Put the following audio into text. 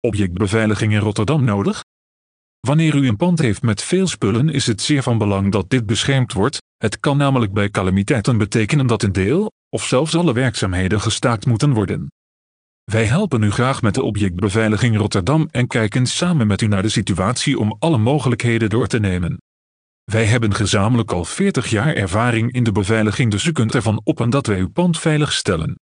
objectbeveiliging in Rotterdam nodig? Wanneer u een pand heeft met veel spullen is het zeer van belang dat dit beschermd wordt, het kan namelijk bij calamiteiten betekenen dat een deel, of zelfs alle werkzaamheden gestaakt moeten worden. Wij helpen u graag met de objectbeveiliging Rotterdam en kijken samen met u naar de situatie om alle mogelijkheden door te nemen. Wij hebben gezamenlijk al 40 jaar ervaring in de beveiliging dus u kunt ervan op en dat wij uw pand veilig stellen.